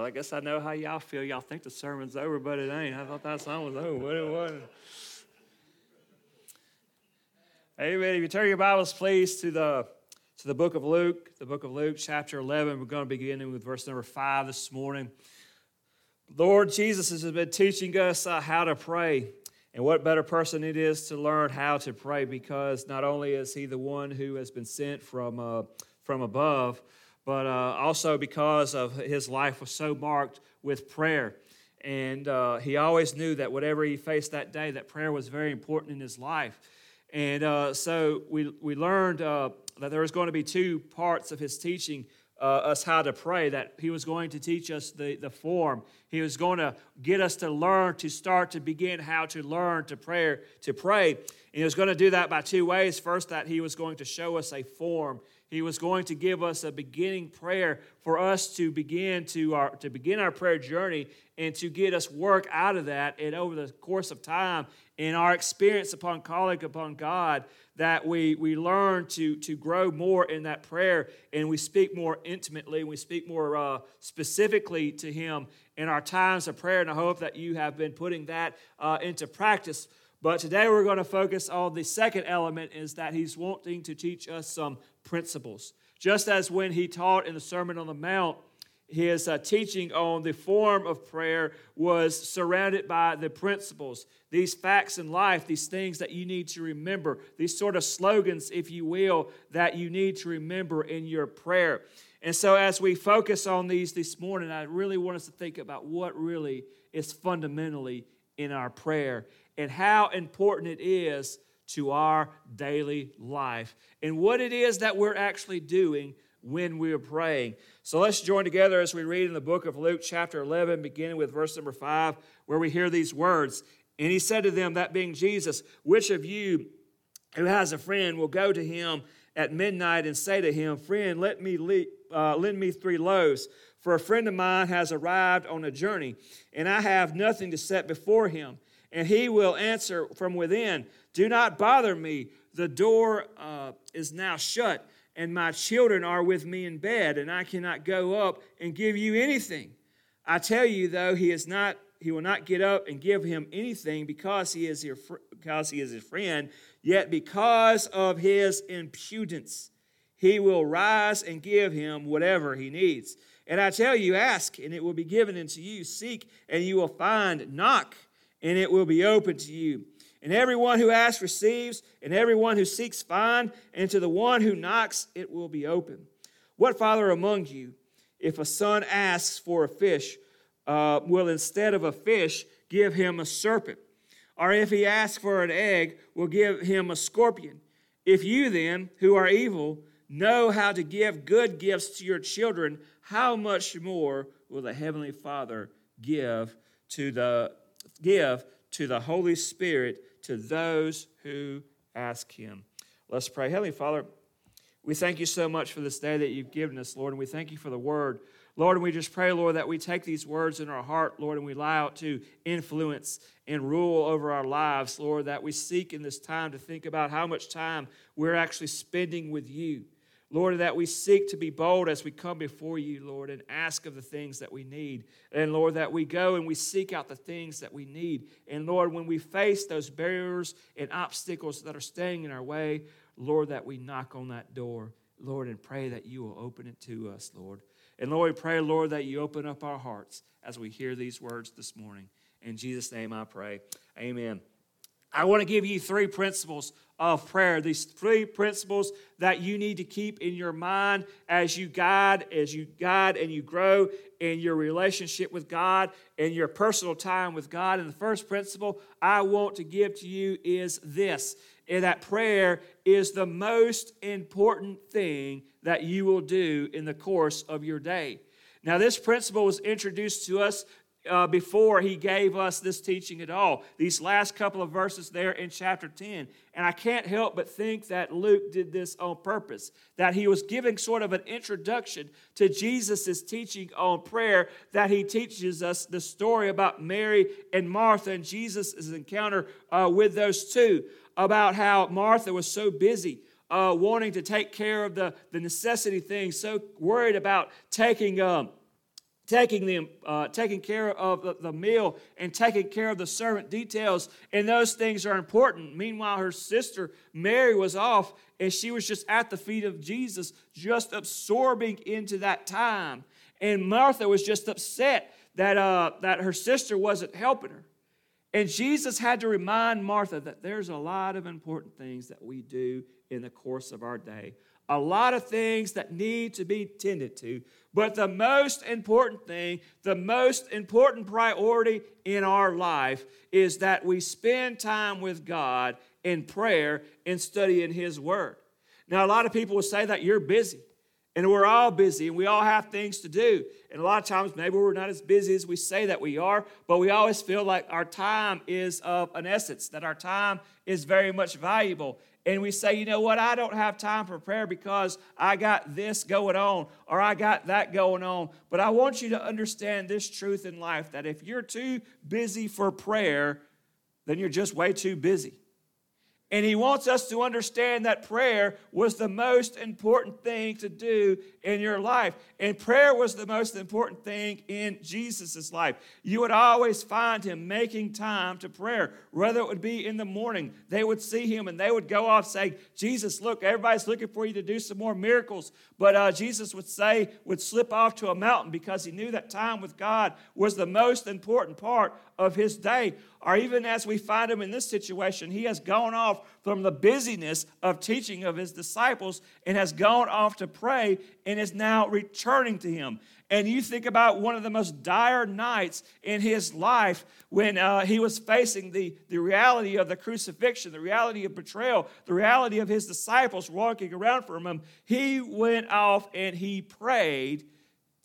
Well, I guess I know how y'all feel. Y'all think the sermon's over, but it ain't. I thought that song was over, but it wasn't. Amen. If you turn your Bibles, please, to the to the book of Luke, the book of Luke, chapter 11. We're going to begin with verse number 5 this morning. Lord Jesus has been teaching us uh, how to pray. And what better person it is to learn how to pray because not only is he the one who has been sent from, uh, from above, but uh, also because of his life was so marked with prayer. And uh, he always knew that whatever he faced that day, that prayer was very important in his life. And uh, so we, we learned uh, that there was going to be two parts of his teaching uh, us how to pray, that he was going to teach us the, the form. He was going to get us to learn, to start to begin how to learn to pray, to pray. And he was going to do that by two ways. First, that he was going to show us a form. He was going to give us a beginning prayer for us to begin to our to begin our prayer journey and to get us work out of that. And over the course of time, in our experience upon calling upon God, that we, we learn to, to grow more in that prayer and we speak more intimately and we speak more uh, specifically to Him in our times of prayer. And I hope that you have been putting that uh, into practice. But today we're going to focus on the second element is that He's wanting to teach us some principles. Just as when He taught in the Sermon on the Mount, his uh, teaching on the form of prayer was surrounded by the principles, these facts in life, these things that you need to remember, these sort of slogans, if you will, that you need to remember in your prayer. And so, as we focus on these this morning, I really want us to think about what really is fundamentally in our prayer and how important it is to our daily life and what it is that we're actually doing when we are praying. So let's join together as we read in the book of Luke, chapter 11, beginning with verse number 5, where we hear these words. And he said to them, that being Jesus, which of you who has a friend will go to him at midnight and say to him, Friend, let me uh, lend me three loaves, for a friend of mine has arrived on a journey, and I have nothing to set before him. And he will answer from within, Do not bother me. The door uh, is now shut and my children are with me in bed, and I cannot go up and give you anything. I tell you, though, he is not he will not get up and give him anything because he is your because he is his friend, yet because of his impudence, he will rise and give him whatever he needs. And I tell you, ask, and it will be given unto you. Seek, and you will find. Knock, and it will be open to you. And everyone who asks receives, and everyone who seeks finds, and to the one who knocks it will be open. What father among you, if a son asks for a fish, uh, will instead of a fish give him a serpent? Or if he asks for an egg, will give him a scorpion? If you then, who are evil, know how to give good gifts to your children, how much more will the heavenly Father give to the give to the Holy Spirit to those who ask him. Let's pray. Heavenly Father, we thank you so much for this day that you've given us, Lord, and we thank you for the word. Lord, and we just pray, Lord, that we take these words in our heart, Lord, and we allow it to influence and rule over our lives, Lord, that we seek in this time to think about how much time we're actually spending with you. Lord, that we seek to be bold as we come before you, Lord, and ask of the things that we need. And Lord, that we go and we seek out the things that we need. And Lord, when we face those barriers and obstacles that are standing in our way, Lord, that we knock on that door, Lord, and pray that you will open it to us, Lord. And Lord, we pray, Lord, that you open up our hearts as we hear these words this morning. In Jesus' name I pray. Amen. I want to give you three principles of prayer. These three principles that you need to keep in your mind as you guide, as you guide and you grow in your relationship with God and your personal time with God. And the first principle I want to give to you is this and that prayer is the most important thing that you will do in the course of your day. Now, this principle was introduced to us uh, before he gave us this teaching at all. These last couple of verses there in chapter 10. And I can't help but think that Luke did this on purpose, that he was giving sort of an introduction to Jesus' teaching on prayer, that he teaches us the story about Mary and Martha and Jesus' encounter uh, with those two, about how Martha was so busy. Uh, wanting to take care of the, the necessity things, so worried about taking um, taking, the, uh, taking care of the, the meal and taking care of the servant details. And those things are important. Meanwhile, her sister Mary was off and she was just at the feet of Jesus, just absorbing into that time. And Martha was just upset that, uh, that her sister wasn't helping her. And Jesus had to remind Martha that there's a lot of important things that we do in the course of our day. A lot of things that need to be tended to. But the most important thing, the most important priority in our life is that we spend time with God in prayer and studying His Word. Now, a lot of people will say that you're busy. And we're all busy and we all have things to do. And a lot of times, maybe we're not as busy as we say that we are, but we always feel like our time is of an essence, that our time is very much valuable. And we say, you know what, I don't have time for prayer because I got this going on or I got that going on. But I want you to understand this truth in life that if you're too busy for prayer, then you're just way too busy. And he wants us to understand that prayer was the most important thing to do in your life. And prayer was the most important thing in Jesus' life. You would always find him making time to prayer, whether it would be in the morning. They would see him and they would go off saying, Jesus, look, everybody's looking for you to do some more miracles. But uh, Jesus would say, would slip off to a mountain because he knew that time with God was the most important part of his day. Or even as we find him in this situation, he has gone off from the busyness of teaching of his disciples and has gone off to pray and is now returning to him. And you think about one of the most dire nights in his life when uh, he was facing the, the reality of the crucifixion, the reality of betrayal, the reality of his disciples walking around from him. He went off and he prayed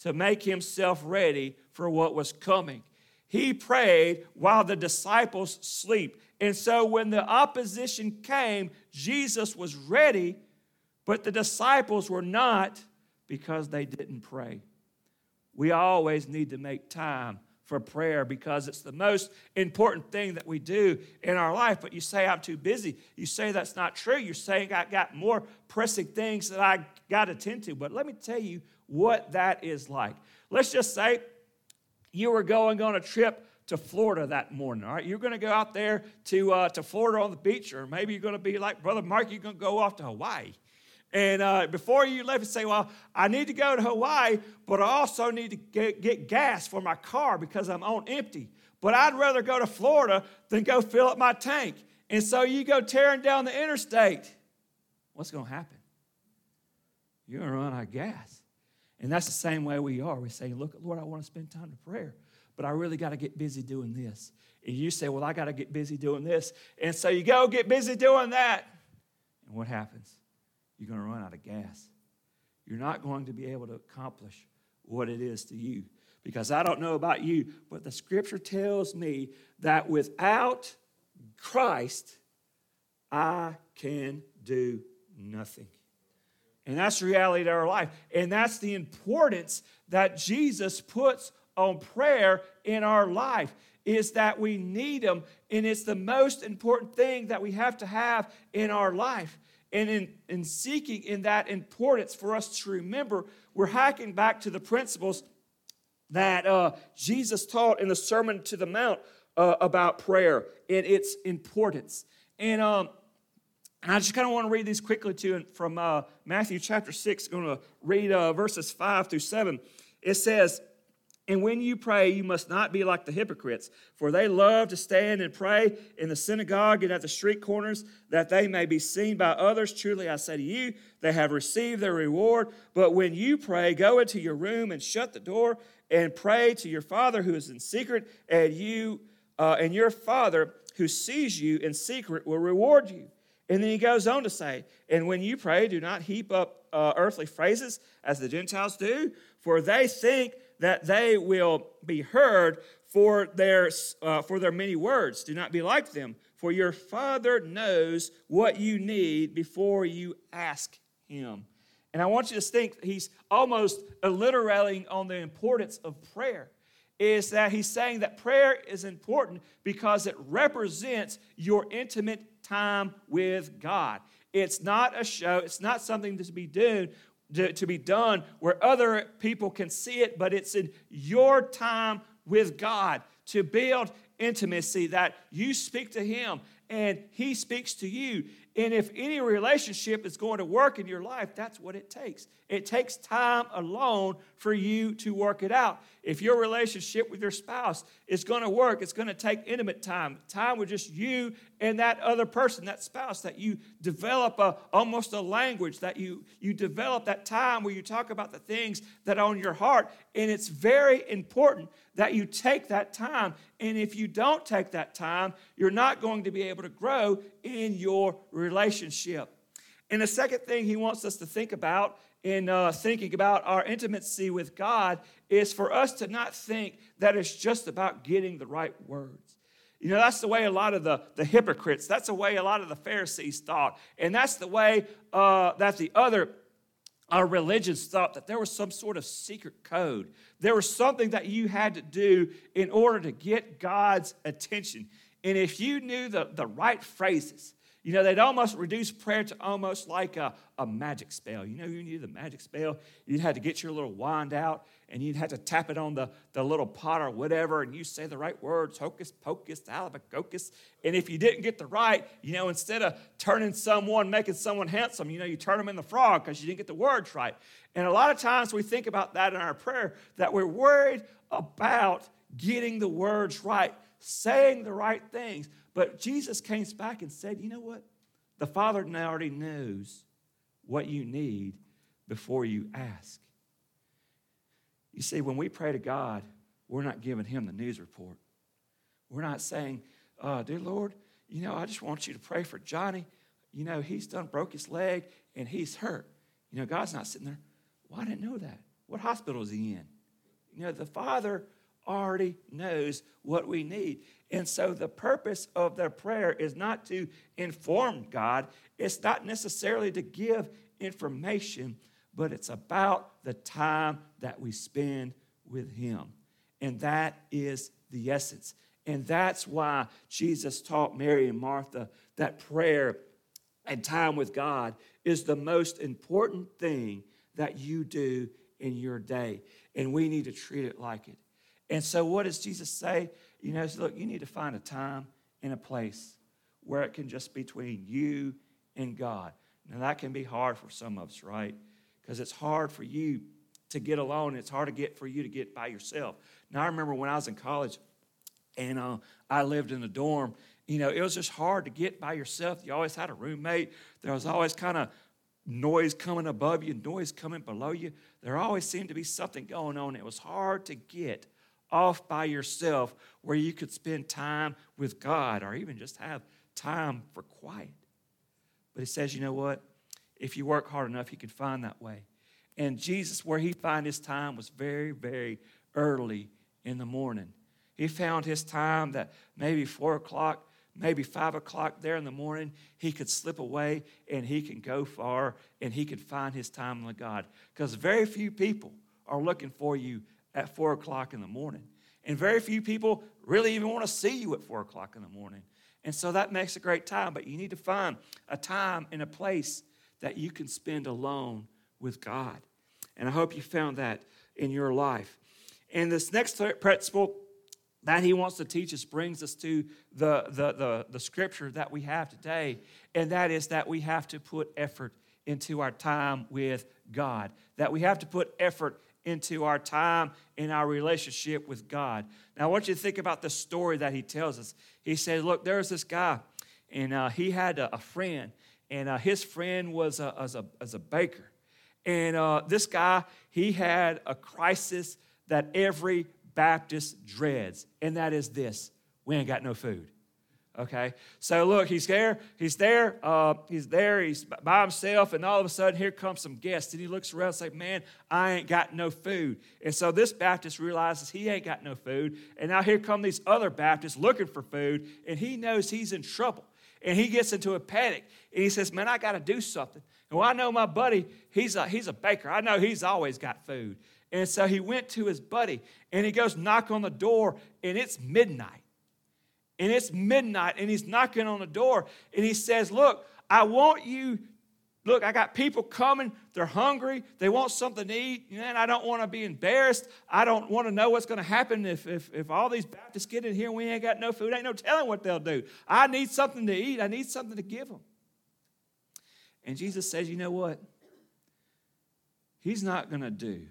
to make himself ready for what was coming. He prayed while the disciples sleep. And so when the opposition came, Jesus was ready, but the disciples were not because they didn't pray. We always need to make time for prayer because it's the most important thing that we do in our life. But you say, I'm too busy. You say that's not true. You're saying I got more pressing things that I got to tend to. But let me tell you what that is like. Let's just say you were going on a trip to Florida that morning. All right, you're going to go out there to uh, to Florida on the beach, or maybe you're going to be like Brother Mark. You're going to go off to Hawaii. And uh, before you left, you say, Well, I need to go to Hawaii, but I also need to get, get gas for my car because I'm on empty. But I'd rather go to Florida than go fill up my tank. And so you go tearing down the interstate. What's going to happen? You're going to run out of gas. And that's the same way we are. We say, Look, Lord, I want to spend time to prayer, but I really got to get busy doing this. And you say, Well, I got to get busy doing this. And so you go get busy doing that. And what happens? you're going to run out of gas. You're not going to be able to accomplish what it is to you. Because I don't know about you, but the scripture tells me that without Christ, I can do nothing. And that's the reality of our life. And that's the importance that Jesus puts on prayer in our life is that we need him and it's the most important thing that we have to have in our life and in, in seeking in that importance for us to remember, we're hacking back to the principles that uh, Jesus taught in the Sermon to the Mount uh, about prayer and its importance. And, um, and I just kind of want to read these quickly to you from uh, Matthew chapter 6. I'm going to read uh, verses 5 through 7. It says, and when you pray, you must not be like the hypocrites, for they love to stand and pray in the synagogue and at the street corners, that they may be seen by others. Truly, I say to you, they have received their reward. But when you pray, go into your room and shut the door and pray to your Father who is in secret, and you uh, and your Father who sees you in secret will reward you. And then he goes on to say, And when you pray, do not heap up uh, earthly phrases as the Gentiles do, for they think that they will be heard for their, uh, for their many words. Do not be like them, for your Father knows what you need before you ask Him. And I want you to think he's almost alliterating on the importance of prayer. Is that he's saying that prayer is important because it represents your intimate time with God. It's not a show, it's not something to be done to, to be done where other people can see it, but it's in your time with God to build intimacy that you speak to Him and He speaks to you. And if any relationship is going to work in your life, that's what it takes. It takes time alone for you to work it out. If your relationship with your spouse is going to work, it's going to take intimate time, time with just you and that other person, that spouse, that you develop a, almost a language, that you, you develop that time where you talk about the things that are on your heart. And it's very important that you take that time. And if you don't take that time, you're not going to be able to grow in your relationship. And the second thing he wants us to think about in uh, thinking about our intimacy with God is for us to not think that it's just about getting the right words. You know, that's the way a lot of the, the hypocrites, that's the way a lot of the Pharisees thought. And that's the way uh, that the other our religions thought that there was some sort of secret code. There was something that you had to do in order to get God's attention. And if you knew the, the right phrases, you know, they'd almost reduce prayer to almost like a, a magic spell. You know, you needed a magic spell. You'd have to get your little wand out and you'd have to tap it on the, the little pot or whatever, and you say the right words, hocus pocus, alabacocus. And if you didn't get the right, you know, instead of turning someone, making someone handsome, you know, you turn them in the frog because you didn't get the words right. And a lot of times we think about that in our prayer, that we're worried about getting the words right, saying the right things. But Jesus came back and said, you know what? The Father already knows what you need before you ask. You see, when we pray to God, we're not giving Him the news report. We're not saying, uh, Dear Lord, you know, I just want you to pray for Johnny. You know, he's done broke his leg and he's hurt. You know, God's not sitting there. Well, I didn't know that. What hospital is he in? You know, the Father already knows what we need. And so the purpose of their prayer is not to inform God, it's not necessarily to give information, but it's about the time that we spend with Him. And that is the essence. And that's why Jesus taught Mary and Martha that prayer and time with God is the most important thing that you do in your day. And we need to treat it like it. And so, what does Jesus say? You know, look, you need to find a time and a place where it can just be between you and God. Now, that can be hard for some of us, right? Because it's hard for you to get alone. It's hard to get for you to get by yourself. Now, I remember when I was in college and uh, I lived in a dorm, you know, it was just hard to get by yourself. You always had a roommate. There was always kind of noise coming above you, noise coming below you. There always seemed to be something going on. It was hard to get off by yourself where you could spend time with God or even just have time for quiet. But he says, you know what? If you work hard enough, you can find that way. And Jesus, where he found his time was very, very early in the morning. He found his time that maybe four o'clock, maybe five o'clock there in the morning, he could slip away and he can go far and he could find his time with God. Because very few people are looking for you at four o'clock in the morning. And very few people really even want to see you at four o'clock in the morning. And so that makes a great time, but you need to find a time and a place that you can spend alone with God. And I hope you found that in your life. And this next principle that he wants to teach us brings us to the, the, the, the scripture that we have today, and that is that we have to put effort into our time with God, that we have to put effort into our time in our relationship with God. Now, I want you to think about the story that he tells us. He says, Look, there's this guy, and uh, he had a, a friend, and uh, his friend was a, as, a, as a baker. And uh, this guy, he had a crisis that every Baptist dreads, and that is this we ain't got no food okay? So look he's there he's there uh, he's there he's by himself and all of a sudden here comes some guests and he looks around and says man i ain't got no food. And so this baptist realizes he ain't got no food and now here come these other baptists looking for food and he knows he's in trouble. And he gets into a panic and he says man i got to do something. And well i know my buddy he's a, he's a baker. I know he's always got food. And so he went to his buddy and he goes knock on the door and it's midnight and it's midnight and he's knocking on the door and he says, Look, I want you Look, I got people coming. They're hungry. They want something to eat. And I don't want to be embarrassed. I don't want to know what's going to happen if, if, if all these Baptists get in here and we ain't got no food. Ain't no telling what they'll do. I need something to eat. I need something to give them. And Jesus says, you know what? He's not going to do,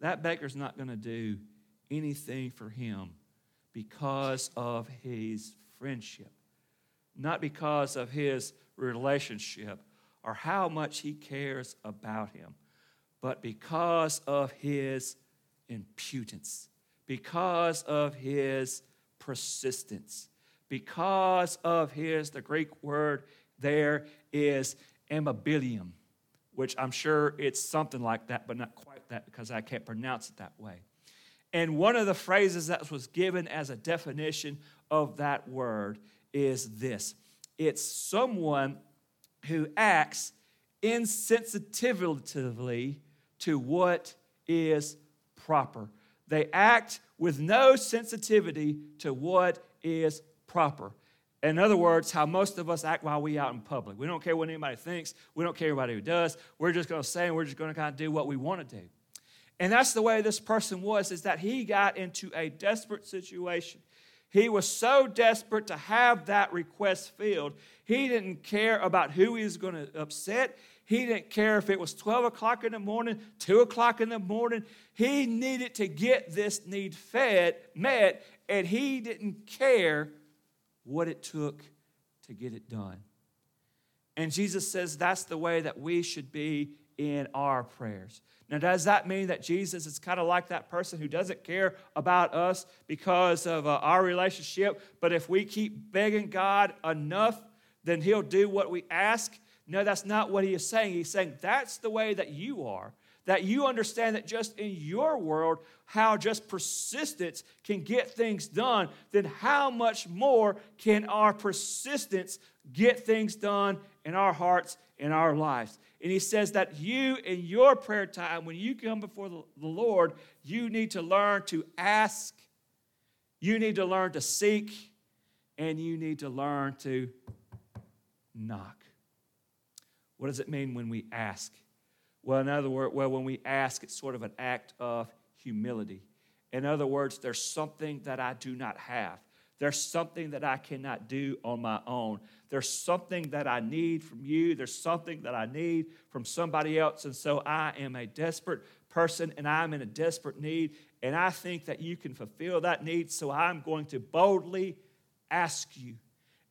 that baker's not going to do anything for him because of his friendship, not because of his relationship or how much he cares about him, but because of his impudence, because of his persistence, because of his, the Greek word there is amabilium, which I'm sure it's something like that, but not quite that because I can't pronounce it that way. And one of the phrases that was given as a definition of that word is this it's someone who acts insensitively to what is proper. They act with no sensitivity to what is proper. In other words, how most of us act while we out in public. We don't care what anybody thinks. We don't care anybody who does. We're just going to say and we're just going to kind of do what we want to do. And that's the way this person was, is that he got into a desperate situation. He was so desperate to have that request filled, he didn't care about who he was going to upset. He didn't care if it was 12 o'clock in the morning, 2 o'clock in the morning. He needed to get this need fed, met, and he didn't care what it took to get it done. And Jesus says that's the way that we should be in our prayers. Now, does that mean that Jesus is kind of like that person who doesn't care about us because of uh, our relationship, but if we keep begging God enough, then He'll do what we ask? No, that's not what He is saying. He's saying that's the way that you are. That you understand that just in your world, how just persistence can get things done, then how much more can our persistence get things done in our hearts, in our lives? And he says that you, in your prayer time, when you come before the, Lord, you need to learn to ask, you need to learn to seek, and you need to learn to knock. What does it mean when we ask? Well, in other words, well, when we ask, it's sort of an act of humility. In other words, there's something that I do not have. There's something that I cannot do on my own. There's something that I need from you. There's something that I need from somebody else. And so I am a desperate person and I'm in a desperate need. And I think that you can fulfill that need. So I'm going to boldly ask you.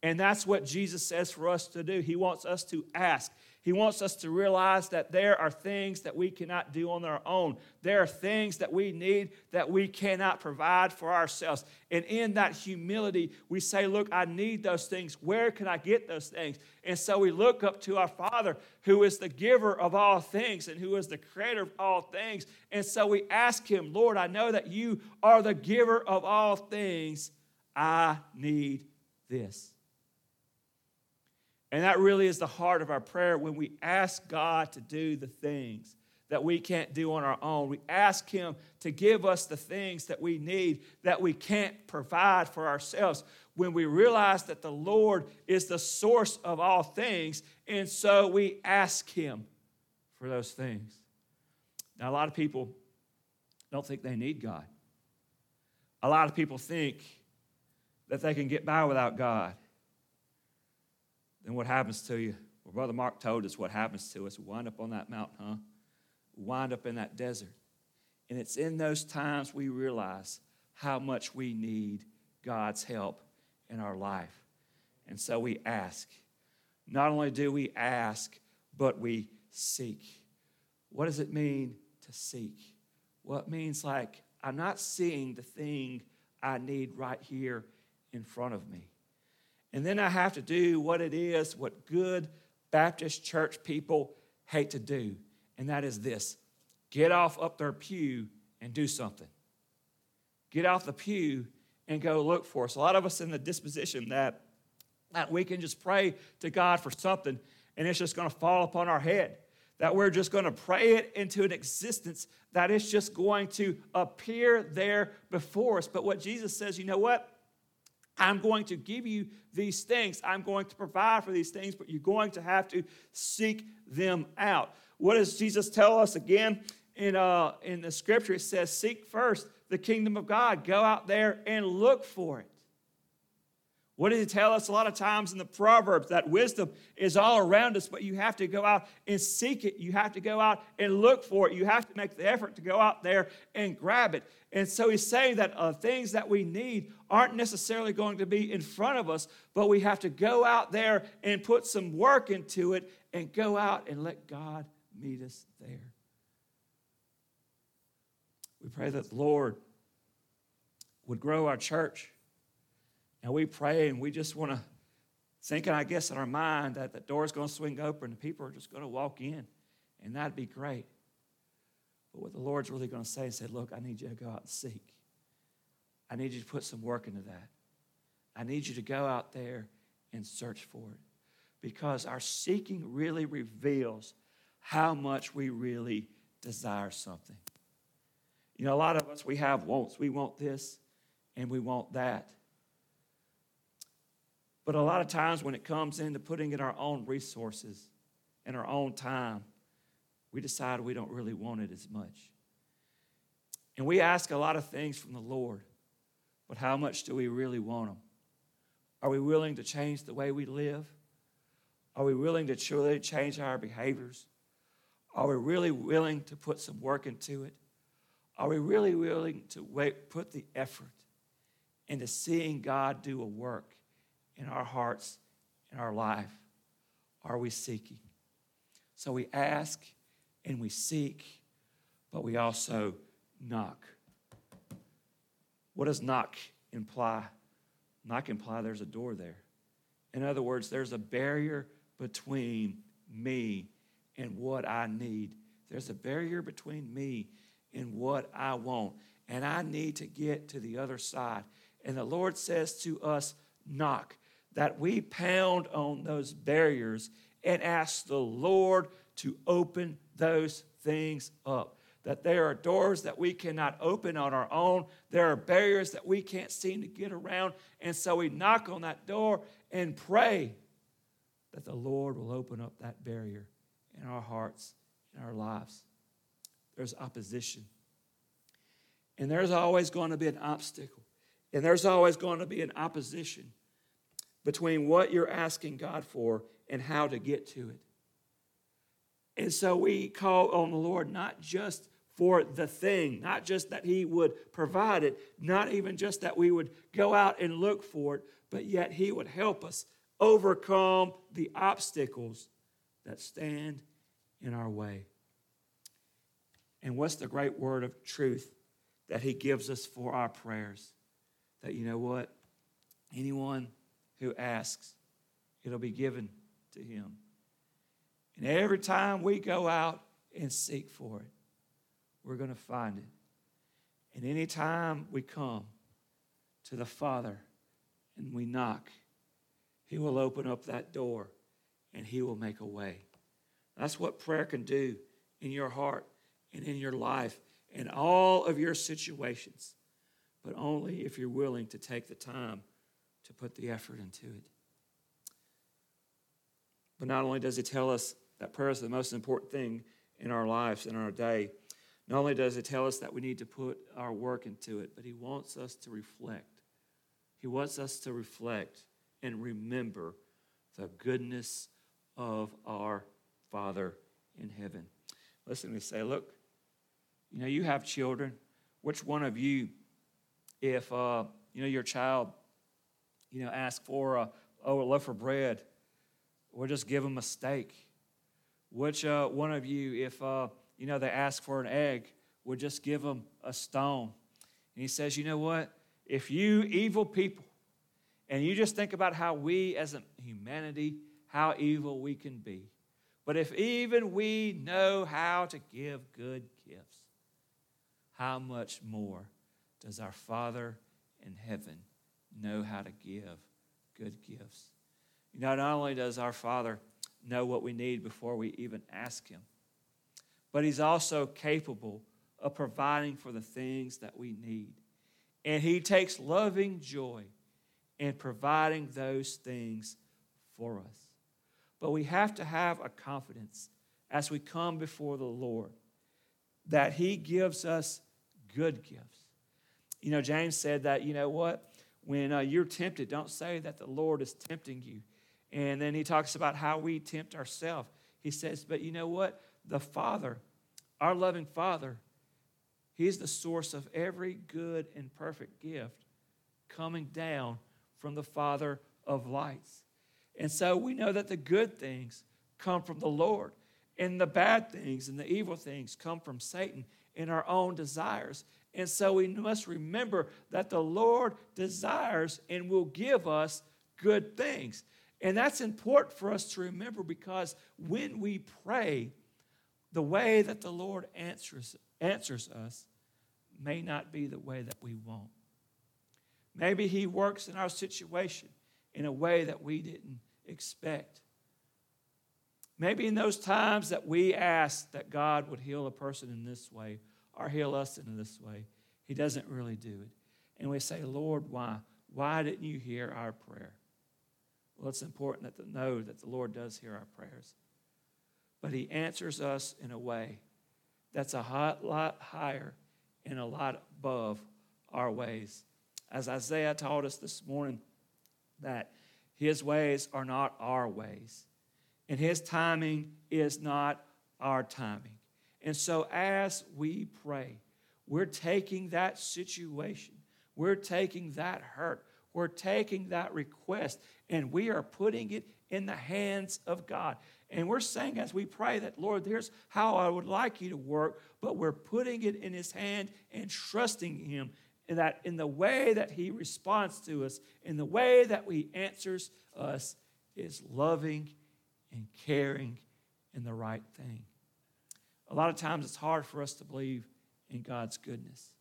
And that's what Jesus says for us to do. He wants us to ask. He wants us to realize that there are things that we cannot do on our own. There are things that we need that we cannot provide for ourselves. And in that humility, we say, Look, I need those things. Where can I get those things? And so we look up to our Father, who is the giver of all things and who is the creator of all things. And so we ask Him, Lord, I know that you are the giver of all things. I need this. And that really is the heart of our prayer when we ask God to do the things that we can't do on our own. We ask Him to give us the things that we need that we can't provide for ourselves. When we realize that the Lord is the source of all things, and so we ask Him for those things. Now, a lot of people don't think they need God. A lot of people think that they can get by without God then what happens to you? Well, Brother Mark told us what happens to us. We wind up on that mountain, huh? We wind up in that desert. And it's in those times we realize how much we need God's help in our life. And so we ask. Not only do we ask, but we seek. What does it mean to seek? Well, it means like I'm not seeing the thing I need right here in front of me. And then I have to do what it is, what good Baptist church people hate to do, and that is this get off up their pew and do something. Get off the pew and go look for us. A lot of us in the disposition that, that we can just pray to God for something and it's just going to fall upon our head. That we're just going to pray it into an existence that it's just going to appear there before us. But what Jesus says, you know what? I'm going to give you these things. I'm going to provide for these things, but you're going to have to seek them out. What does Jesus tell us again in, uh, in the scripture? It says, Seek first the kingdom of God. Go out there and look for it. What did he tell us a lot of times in the Proverbs? That wisdom is all around us, but you have to go out and seek it. You have to go out and look for it. You have to make the effort to go out there and grab it. And so he's saying that uh, things that we need aren't necessarily going to be in front of us, but we have to go out there and put some work into it and go out and let God meet us there. We pray that the Lord would grow our church and we pray and we just want to thinking, I guess, in our mind that the door's going to swing open and people are just going to walk in. And that'd be great. But what the Lord's really going to say is, say, look, I need you to go out and seek. I need you to put some work into that. I need you to go out there and search for it. Because our seeking really reveals how much we really desire something. You know, a lot of us, we have wants. We want this and we want that. But a lot of times when it comes into putting in our own resources and our own time, we decide we don't really want it as much. And we ask a lot of things from the Lord, but how much do we really want them? Are we willing to change the way we live? Are we willing to truly change our behaviors? Are we really willing to put some work into it? Are we really willing to wait, put the effort into seeing God do a work in our hearts, in our life, are we seeking? So we ask and we seek, but we also knock. What does knock imply? Knock imply there's a door there. In other words, there's a barrier between me and what I need. There's a barrier between me and what I want. And I need to get to the other side. And the Lord says to us, knock that we pound on those barriers and ask the Lord to open those things up. That there are doors that we cannot open on our own, there are barriers that we can't seem to get around. And so we knock on that door and pray that the Lord will open up that barrier in our hearts, in our lives. There's opposition. And there's always going to be an obstacle. And there's always going to be an opposition between what you're asking God for and how to get to it. And so we call on the Lord not just for the thing, not just that He would provide it, not even just that we would go out and look for it, but yet He would help us overcome the obstacles that stand in our way. And what's the great word of truth that He gives us for our prayers? That you know what? Anyone who asks, it'll be given to him. And every time we go out and seek for it, we're going to find it. And anytime we come to the Father and we knock, He will open up that door and He will make a way. That's what prayer can do in your heart and in your life in all of your situations, but only if you're willing to take the time to put the effort into it. But not only does he tell us that prayer is the most important thing in our lives, in our day, not only does he tell us that we need to put our work into it, but he wants us to reflect. He wants us to reflect and remember the goodness of our Father in heaven. Listen to me say, look, you know, you have children. Which one of you, if uh, you know your child you know, ask for a, oh, a loaf of bread, or just give them a steak. Which uh, one of you, if, uh, you know, they ask for an egg, would just give them a stone? And he says, you know what? If you evil people, and you just think about how we as a humanity, how evil we can be. But if even we know how to give good gifts, how much more does our Father in heaven know how to give good gifts. You know, not only does our Father know what we need before we even ask Him, but He's also capable of providing for the things that we need. And He takes loving joy in providing those things for us. But we have to have a confidence as we come before the Lord that He gives us good gifts. You know, James said that, you know what? When uh, you're tempted, don't say that the Lord is tempting you. And then he talks about how we tempt ourselves. He says, but you know what? The Father, our loving Father, He's the source of every good and perfect gift coming down from the Father of lights. And so we know that the good things come from the Lord, and the bad things and the evil things come from Satan in our own desires. And so we must remember that the Lord desires and will give us good things. And that's important for us to remember because when we pray, the way that the Lord answers, answers us may not be the way that we want. Maybe He works in our situation in a way that we didn't expect. Maybe in those times that we ask that God would heal a person in this way or heal us in this way, He doesn't really do it. And we say, Lord, why? Why didn't you hear our prayer? Well, it's important that to know that the Lord does hear our prayers. But He answers us in a way that's a hot, lot higher and a lot above our ways. As Isaiah taught us this morning, that His ways are not our ways, and His timing is not our timing. And so, as we pray, we're taking that situation, we're taking that hurt, we're taking that request, and we are putting it in the hands of God. And we're saying as we pray that, Lord, here's how I would like you to work, but we're putting it in His hand and trusting Him in that in the way that He responds to us, in the way that He answers us, is loving and caring and the right thing. A lot of times it's hard for us to believe in God's goodness.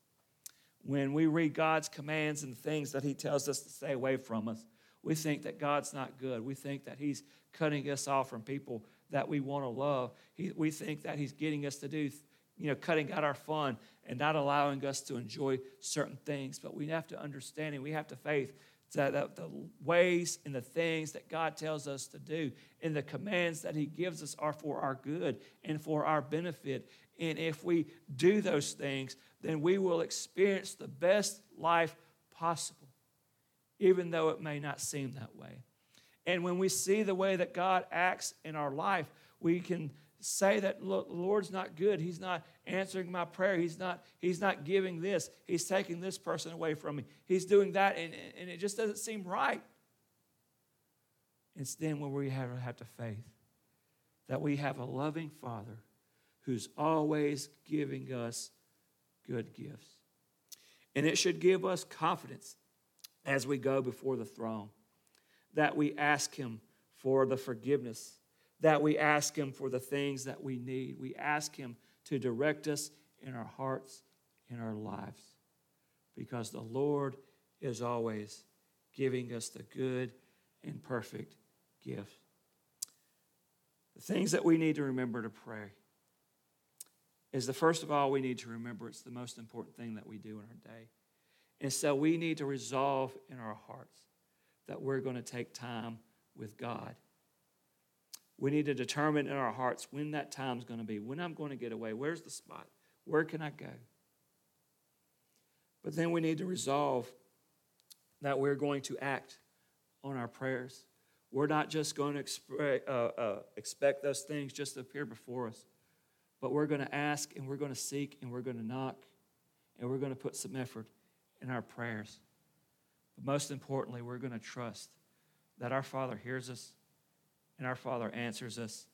When we read God's commands and things that He tells us to stay away from us, we think that God's not good. We think that He's cutting us off from people that we want to love. He, we think that He's getting us to do, you know, cutting out our fun and not allowing us to enjoy certain things. But we have to understand and we have to faith that the ways and the things that God tells us to do and the commands that He gives us are for our good and for our benefit. And if we do those things, then we will experience the best life possible even though it may not seem that way. And when we see the way that God acts in our life, we can say that the Lord's not good. He's not answering my prayer. He's not, he's not giving this. He's taking this person away from me. He's doing that, and, and it just doesn't seem right. It's then when we have, to have to faith that we have a loving Father who's always giving us good gifts. And it should give us confidence as we go before the throne. That we ask Him for the forgiveness, that we ask Him for the things that we need. We ask Him to direct us in our hearts, in our lives, because the Lord is always giving us the good and perfect gift. The things that we need to remember to pray is the first of all, we need to remember it's the most important thing that we do in our day. And so we need to resolve in our hearts that we're going to take time with God. We need to determine in our hearts when that time's going to be, when I'm going to get away, where's the spot, where can I go? But then we need to resolve that we're going to act on our prayers. We're not just going to expect, uh, uh, expect those things just to appear before us, but we're going to ask and we're going to seek and we're going to knock and we're going to put some effort in our prayers. But most importantly, we're going to trust that our Father hears us and our Father answers us,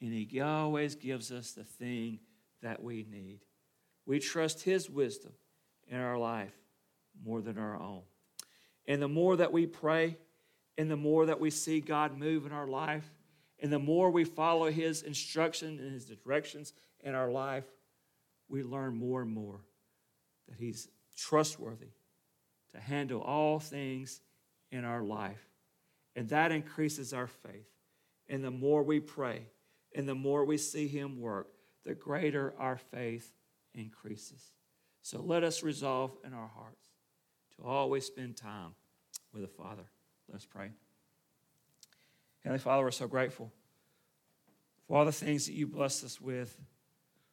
and He always gives us the thing that we need. We trust His wisdom in our life more than our own. And the more that we pray, and the more that we see God move in our life, and the more we follow His instruction and His directions in our life, we learn more and more that He's trustworthy to handle all things in our life. And that increases our faith. And the more we pray and the more we see Him work, the greater our faith increases. So let us resolve in our hearts to always spend time with the Father. Let's pray. Heavenly Father, we're so grateful for all the things that you blessed us with.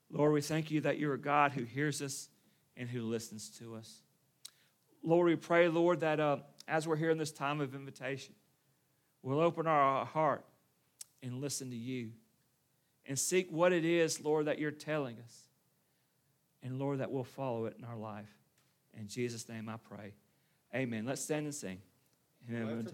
Lord, we thank you that you're a God who hears us and who listens to us. Lord, we pray, Lord, that uh, as we're here in this time of invitation, we'll open our heart and listen to you and seek what it is, Lord, that you're telling us. And Lord, that we'll follow it in our life. In Jesus' name I pray. Amen. Let's stand and sing. Amen.